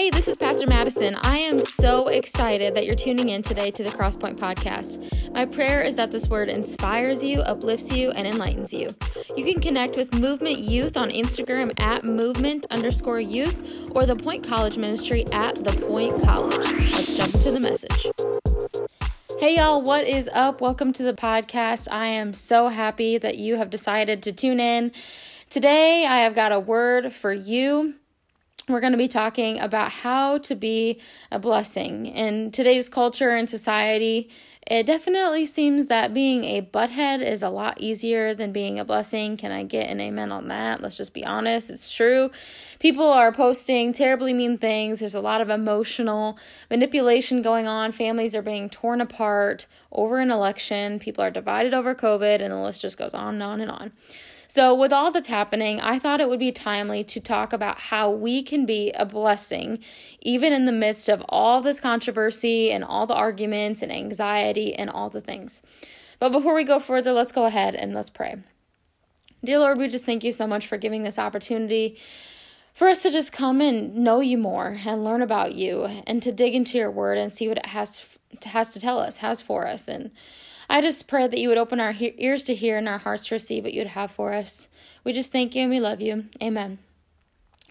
Hey, this is Pastor Madison. I am so excited that you're tuning in today to the Crosspoint Podcast. My prayer is that this word inspires you, uplifts you, and enlightens you. You can connect with Movement Youth on Instagram at movement underscore youth or the Point College Ministry at the Point College. Let's jump into the message. Hey, y'all, what is up? Welcome to the podcast. I am so happy that you have decided to tune in. Today, I have got a word for you we're going to be talking about how to be a blessing. In today's culture and society, it definitely seems that being a butthead is a lot easier than being a blessing. Can I get an amen on that? Let's just be honest. It's true. People are posting terribly mean things. There's a lot of emotional manipulation going on. Families are being torn apart over an election. People are divided over COVID, and the list just goes on and on and on. So, with all that's happening, I thought it would be timely to talk about how we can be a blessing, even in the midst of all this controversy and all the arguments and anxiety and all the things. But before we go further, let's go ahead and let's pray. Dear Lord, we just thank you so much for giving this opportunity for us to just come and know you more and learn about you and to dig into your word and see what it has to, has to tell us, has for us. And I just pray that you would open our ears to hear and our hearts to receive what you would have for us. We just thank you and we love you. Amen.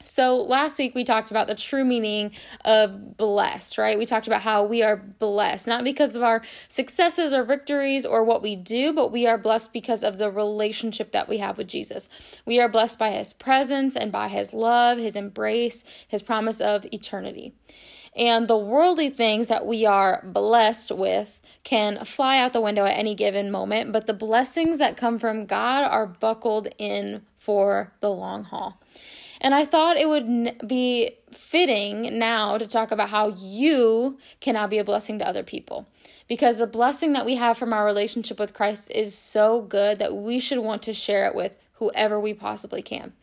So, last week we talked about the true meaning of blessed, right? We talked about how we are blessed, not because of our successes or victories or what we do, but we are blessed because of the relationship that we have with Jesus. We are blessed by his presence and by his love, his embrace, his promise of eternity. And the worldly things that we are blessed with can fly out the window at any given moment, but the blessings that come from God are buckled in for the long haul. And I thought it would be fitting now to talk about how you can now be a blessing to other people. Because the blessing that we have from our relationship with Christ is so good that we should want to share it with whoever we possibly can.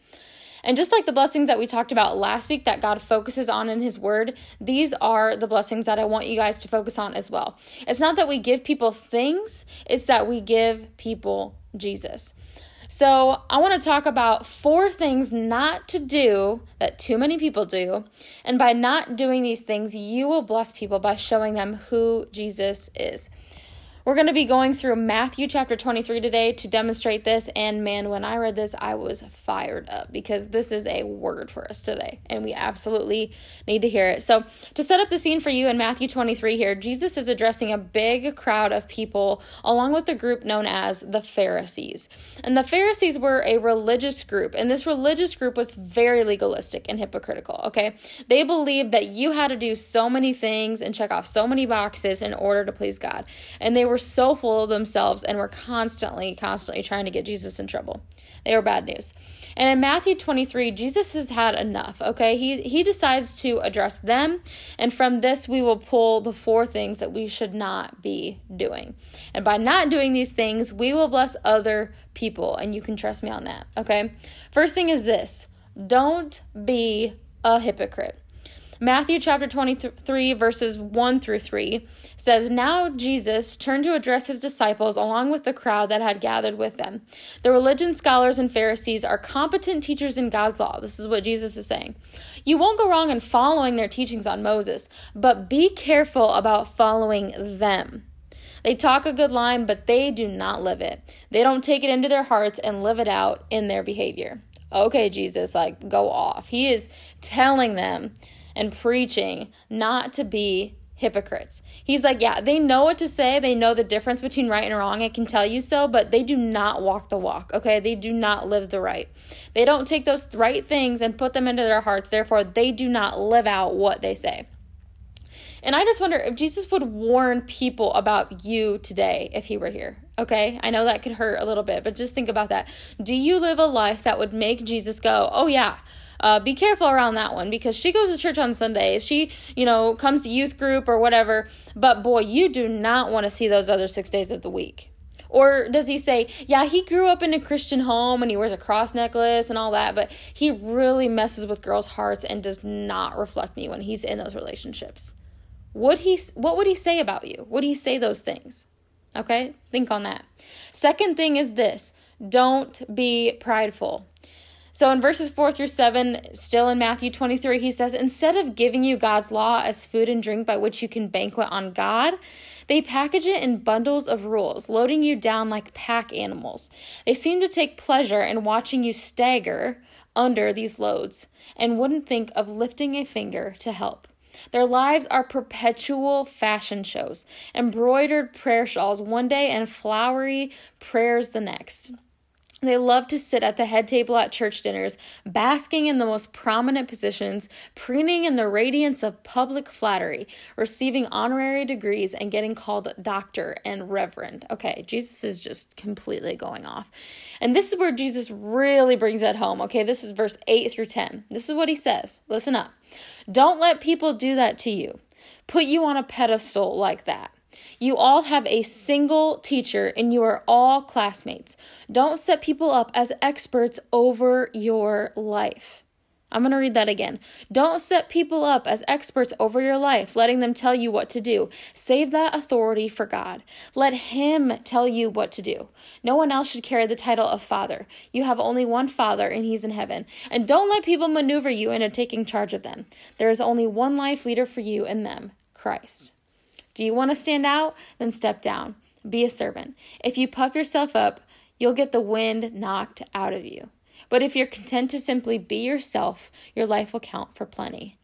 And just like the blessings that we talked about last week that God focuses on in His Word, these are the blessings that I want you guys to focus on as well. It's not that we give people things, it's that we give people Jesus. So, I want to talk about four things not to do that too many people do. And by not doing these things, you will bless people by showing them who Jesus is. We're going to be going through Matthew chapter 23 today to demonstrate this. And man, when I read this, I was fired up because this is a word for us today. And we absolutely need to hear it. So, to set up the scene for you in Matthew 23 here, Jesus is addressing a big crowd of people along with the group known as the Pharisees. And the Pharisees were a religious group. And this religious group was very legalistic and hypocritical. Okay. They believed that you had to do so many things and check off so many boxes in order to please God. And they were were so full of themselves and were constantly, constantly trying to get Jesus in trouble. They were bad news. And in Matthew 23, Jesus has had enough, okay? He he decides to address them, and from this we will pull the four things that we should not be doing. And by not doing these things, we will bless other people, and you can trust me on that, okay? First thing is this. Don't be a hypocrite. Matthew chapter 23, verses 1 through 3 says, Now Jesus turned to address his disciples along with the crowd that had gathered with them. The religion scholars and Pharisees are competent teachers in God's law. This is what Jesus is saying. You won't go wrong in following their teachings on Moses, but be careful about following them. They talk a good line, but they do not live it. They don't take it into their hearts and live it out in their behavior. Okay, Jesus, like, go off. He is telling them and preaching not to be hypocrites. He's like, yeah, they know what to say. They know the difference between right and wrong. I can tell you so, but they do not walk the walk, okay? They do not live the right. They don't take those right things and put them into their hearts. Therefore, they do not live out what they say. And I just wonder if Jesus would warn people about you today if he were here. Okay, I know that could hurt a little bit, but just think about that. Do you live a life that would make Jesus go, oh, yeah, uh, be careful around that one because she goes to church on Sundays. She, you know, comes to youth group or whatever. But boy, you do not want to see those other six days of the week. Or does he say, yeah, he grew up in a Christian home and he wears a cross necklace and all that, but he really messes with girls' hearts and does not reflect me when he's in those relationships? Would he what would he say about you? Would he say those things? Okay? Think on that. Second thing is this, don't be prideful. So in verses 4 through 7, still in Matthew 23, he says, Instead of giving you God's law as food and drink by which you can banquet on God, they package it in bundles of rules, loading you down like pack animals. They seem to take pleasure in watching you stagger under these loads and wouldn't think of lifting a finger to help. Their lives are perpetual fashion shows, embroidered prayer shawls one day and flowery prayers the next. They love to sit at the head table at church dinners, basking in the most prominent positions, preening in the radiance of public flattery, receiving honorary degrees, and getting called doctor and reverend. Okay, Jesus is just completely going off. And this is where Jesus really brings it home. Okay, this is verse 8 through 10. This is what he says. Listen up. Don't let people do that to you, put you on a pedestal like that. You all have a single teacher and you are all classmates. Don't set people up as experts over your life. I'm going to read that again. Don't set people up as experts over your life, letting them tell you what to do. Save that authority for God. Let Him tell you what to do. No one else should carry the title of Father. You have only one Father, and He's in heaven. And don't let people maneuver you into taking charge of them. There is only one life leader for you and them Christ. Do you want to stand out? Then step down. Be a servant. If you puff yourself up, you'll get the wind knocked out of you. But if you're content to simply be yourself, your life will count for plenty.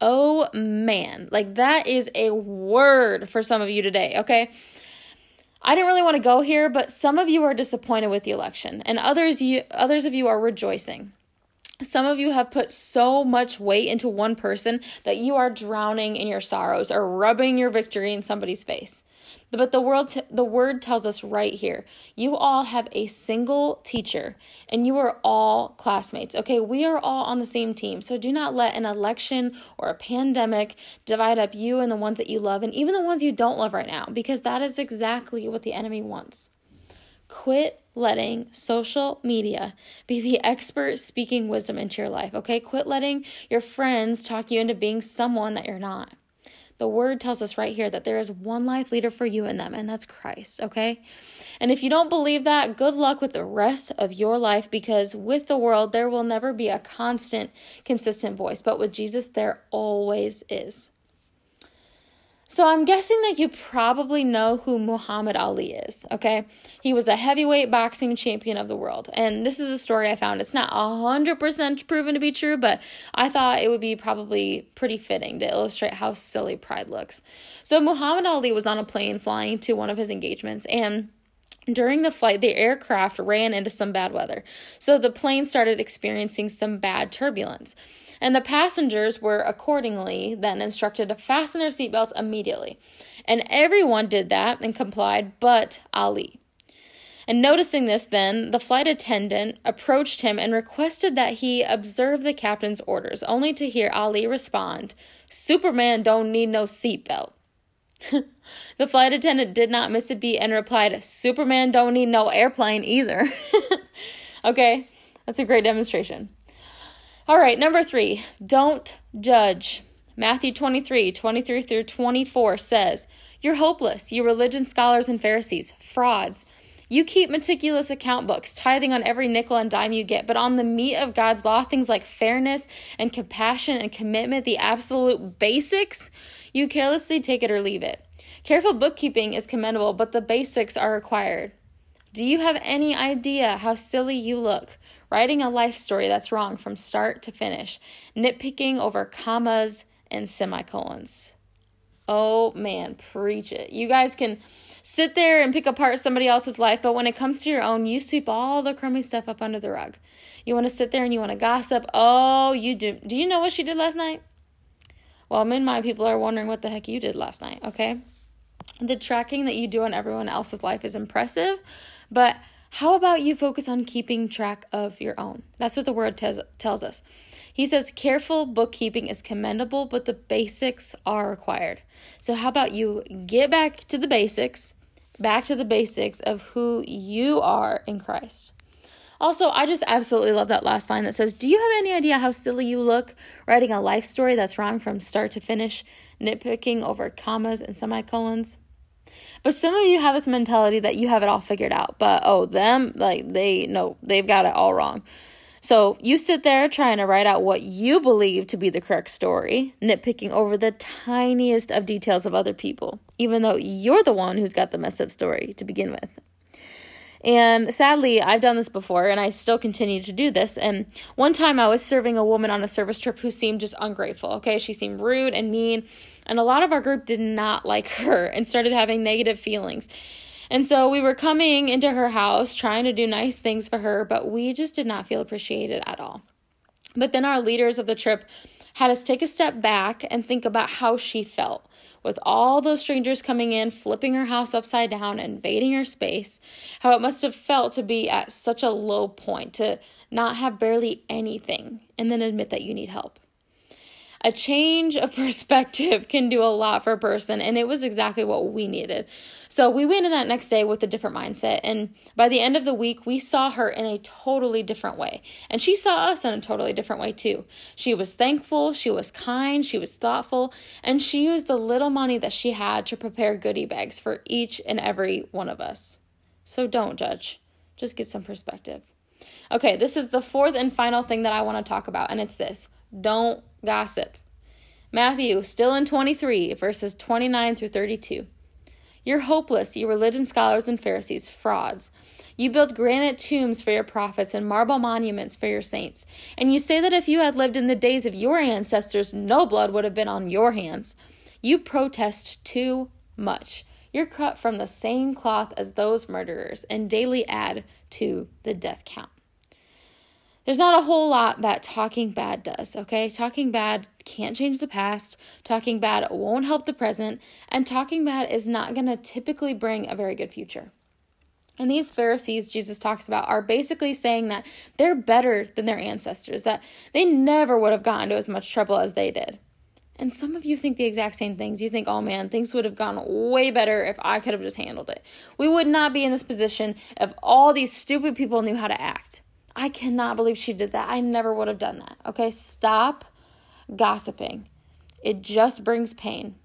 Oh man, like that is a word for some of you today, okay? I didn't really want to go here, but some of you are disappointed with the election, and others you others of you are rejoicing. Some of you have put so much weight into one person that you are drowning in your sorrows or rubbing your victory in somebody's face. But the world t- the word tells us right here. You all have a single teacher and you are all classmates. Okay, we are all on the same team. So do not let an election or a pandemic divide up you and the ones that you love and even the ones you don't love right now because that is exactly what the enemy wants. Quit letting social media be the expert speaking wisdom into your life, okay? Quit letting your friends talk you into being someone that you're not. The word tells us right here that there is one life leader for you in them, and that's Christ, okay? And if you don't believe that, good luck with the rest of your life because with the world, there will never be a constant, consistent voice, but with Jesus, there always is. So I'm guessing that you probably know who Muhammad Ali is, okay? He was a heavyweight boxing champion of the world. And this is a story I found. It's not 100% proven to be true, but I thought it would be probably pretty fitting to illustrate how silly pride looks. So Muhammad Ali was on a plane flying to one of his engagements and during the flight, the aircraft ran into some bad weather, so the plane started experiencing some bad turbulence and the passengers were accordingly then instructed to fasten their seatbelts immediately. And everyone did that and complied but Ali. And noticing this, then, the flight attendant approached him and requested that he observe the captain's orders, only to hear Ali respond, Superman don't need no seatbelt. the flight attendant did not miss a beat and replied, Superman don't need no airplane either. okay, that's a great demonstration. All right, number three, don't judge. Matthew 23, 23 through 24 says, You're hopeless, you religion scholars and Pharisees, frauds. You keep meticulous account books, tithing on every nickel and dime you get, but on the meat of God's law, things like fairness and compassion and commitment, the absolute basics, you carelessly take it or leave it. Careful bookkeeping is commendable, but the basics are required. Do you have any idea how silly you look? writing a life story that's wrong from start to finish, nitpicking over commas and semicolons. Oh man, preach it. You guys can sit there and pick apart somebody else's life, but when it comes to your own, you sweep all the crummy stuff up under the rug. You want to sit there and you want to gossip. Oh, you do. Do you know what she did last night? Well, me and my people are wondering what the heck you did last night, okay? The tracking that you do on everyone else's life is impressive, but how about you focus on keeping track of your own? That's what the word tells us. He says, careful bookkeeping is commendable, but the basics are required. So, how about you get back to the basics, back to the basics of who you are in Christ? Also, I just absolutely love that last line that says, Do you have any idea how silly you look writing a life story that's wrong from start to finish, nitpicking over commas and semicolons? But some of you have this mentality that you have it all figured out, but oh, them, like, they, no, they've got it all wrong. So you sit there trying to write out what you believe to be the correct story, nitpicking over the tiniest of details of other people, even though you're the one who's got the messed up story to begin with. And sadly, I've done this before and I still continue to do this. And one time I was serving a woman on a service trip who seemed just ungrateful. Okay. She seemed rude and mean. And a lot of our group did not like her and started having negative feelings. And so we were coming into her house trying to do nice things for her, but we just did not feel appreciated at all. But then our leaders of the trip had us take a step back and think about how she felt with all those strangers coming in, flipping her house upside down, invading her space, how it must have felt to be at such a low point, to not have barely anything, and then admit that you need help a change of perspective can do a lot for a person, and it was exactly what we needed. So we went in that next day with a different mindset, and by the end of the week, we saw her in a totally different way, and she saw us in a totally different way too. She was thankful, she was kind, she was thoughtful, and she used the little money that she had to prepare goodie bags for each and every one of us. So don't judge, just get some perspective. Okay, this is the fourth and final thing that I want to talk about, and it's this don't gossip. Matthew, still in 23, verses 29 through 32. You're hopeless, you religion scholars and Pharisees, frauds. You build granite tombs for your prophets and marble monuments for your saints. And you say that if you had lived in the days of your ancestors, no blood would have been on your hands. You protest too much. You're cut from the same cloth as those murderers and daily add to the death count there's not a whole lot that talking bad does, okay? Talking bad can't change the past, talking bad won't help the present, and talking bad is not going to typically bring a very good future. And these Pharisees Jesus talks about are basically saying that they're better than their ancestors, that they never would have gotten into as much trouble as they did. And some of you think the exact same things. You think, oh man, things would have gone way better if I could have just handled it. We would not be in this position if all these stupid people knew how to act. I cannot believe she did that. I never would have done that. Okay, stop gossiping. It just brings pain.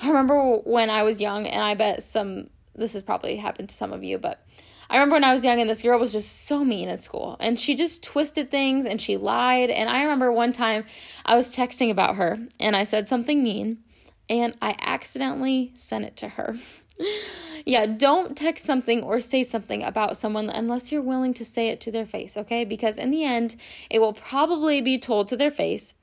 I remember when I was young, and I bet some, this has probably happened to some of you, but I remember when I was young and this girl was just so mean at school and she just twisted things and she lied. And I remember one time I was texting about her and I said something mean and I accidentally sent it to her. yeah, don't text something or say something about someone unless you're willing to say it to their face, okay? Because in the end, it will probably be told to their face,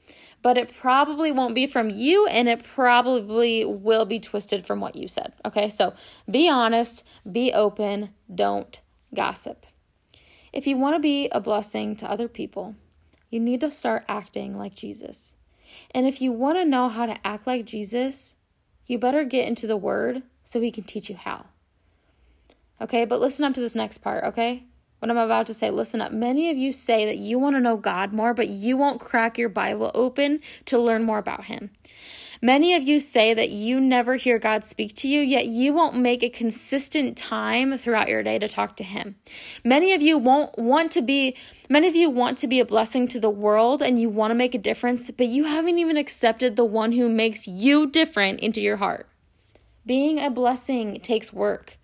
but it probably won't be from you and it probably will be twisted from what you said, okay? So be honest, be open, don't gossip. If you want to be a blessing to other people, you need to start acting like Jesus. And if you want to know how to act like Jesus, you better get into the Word so he can teach you how. Okay, but listen up to this next part, okay? What I'm about to say, listen up. Many of you say that you want to know God more, but you won't crack your Bible open to learn more about Him. Many of you say that you never hear God speak to you, yet you won't make a consistent time throughout your day to talk to him. Many of you won't want to be many of you want to be a blessing to the world and you want to make a difference, but you haven't even accepted the one who makes you different into your heart. Being a blessing takes work.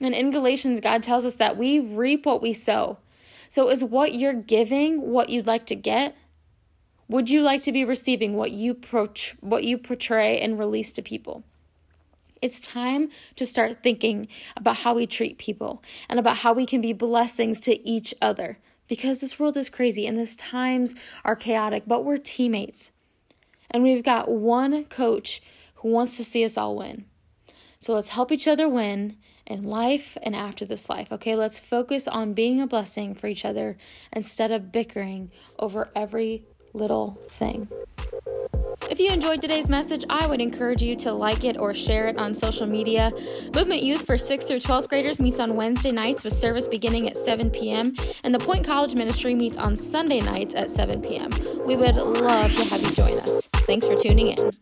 And in Galatians, God tells us that we reap what we sow. So, is what you're giving what you'd like to get? Would you like to be receiving what you pro- what you portray and release to people? It's time to start thinking about how we treat people and about how we can be blessings to each other because this world is crazy and these times are chaotic, but we're teammates. And we've got one coach who wants to see us all win. So let's help each other win in life and after this life. Okay, let's focus on being a blessing for each other instead of bickering over every little thing. If you enjoyed today's message, I would encourage you to like it or share it on social media. Movement Youth for 6th through 12th graders meets on Wednesday nights with service beginning at 7 p.m., and the Point College Ministry meets on Sunday nights at 7 p.m. We would love to have you join us. Thanks for tuning in.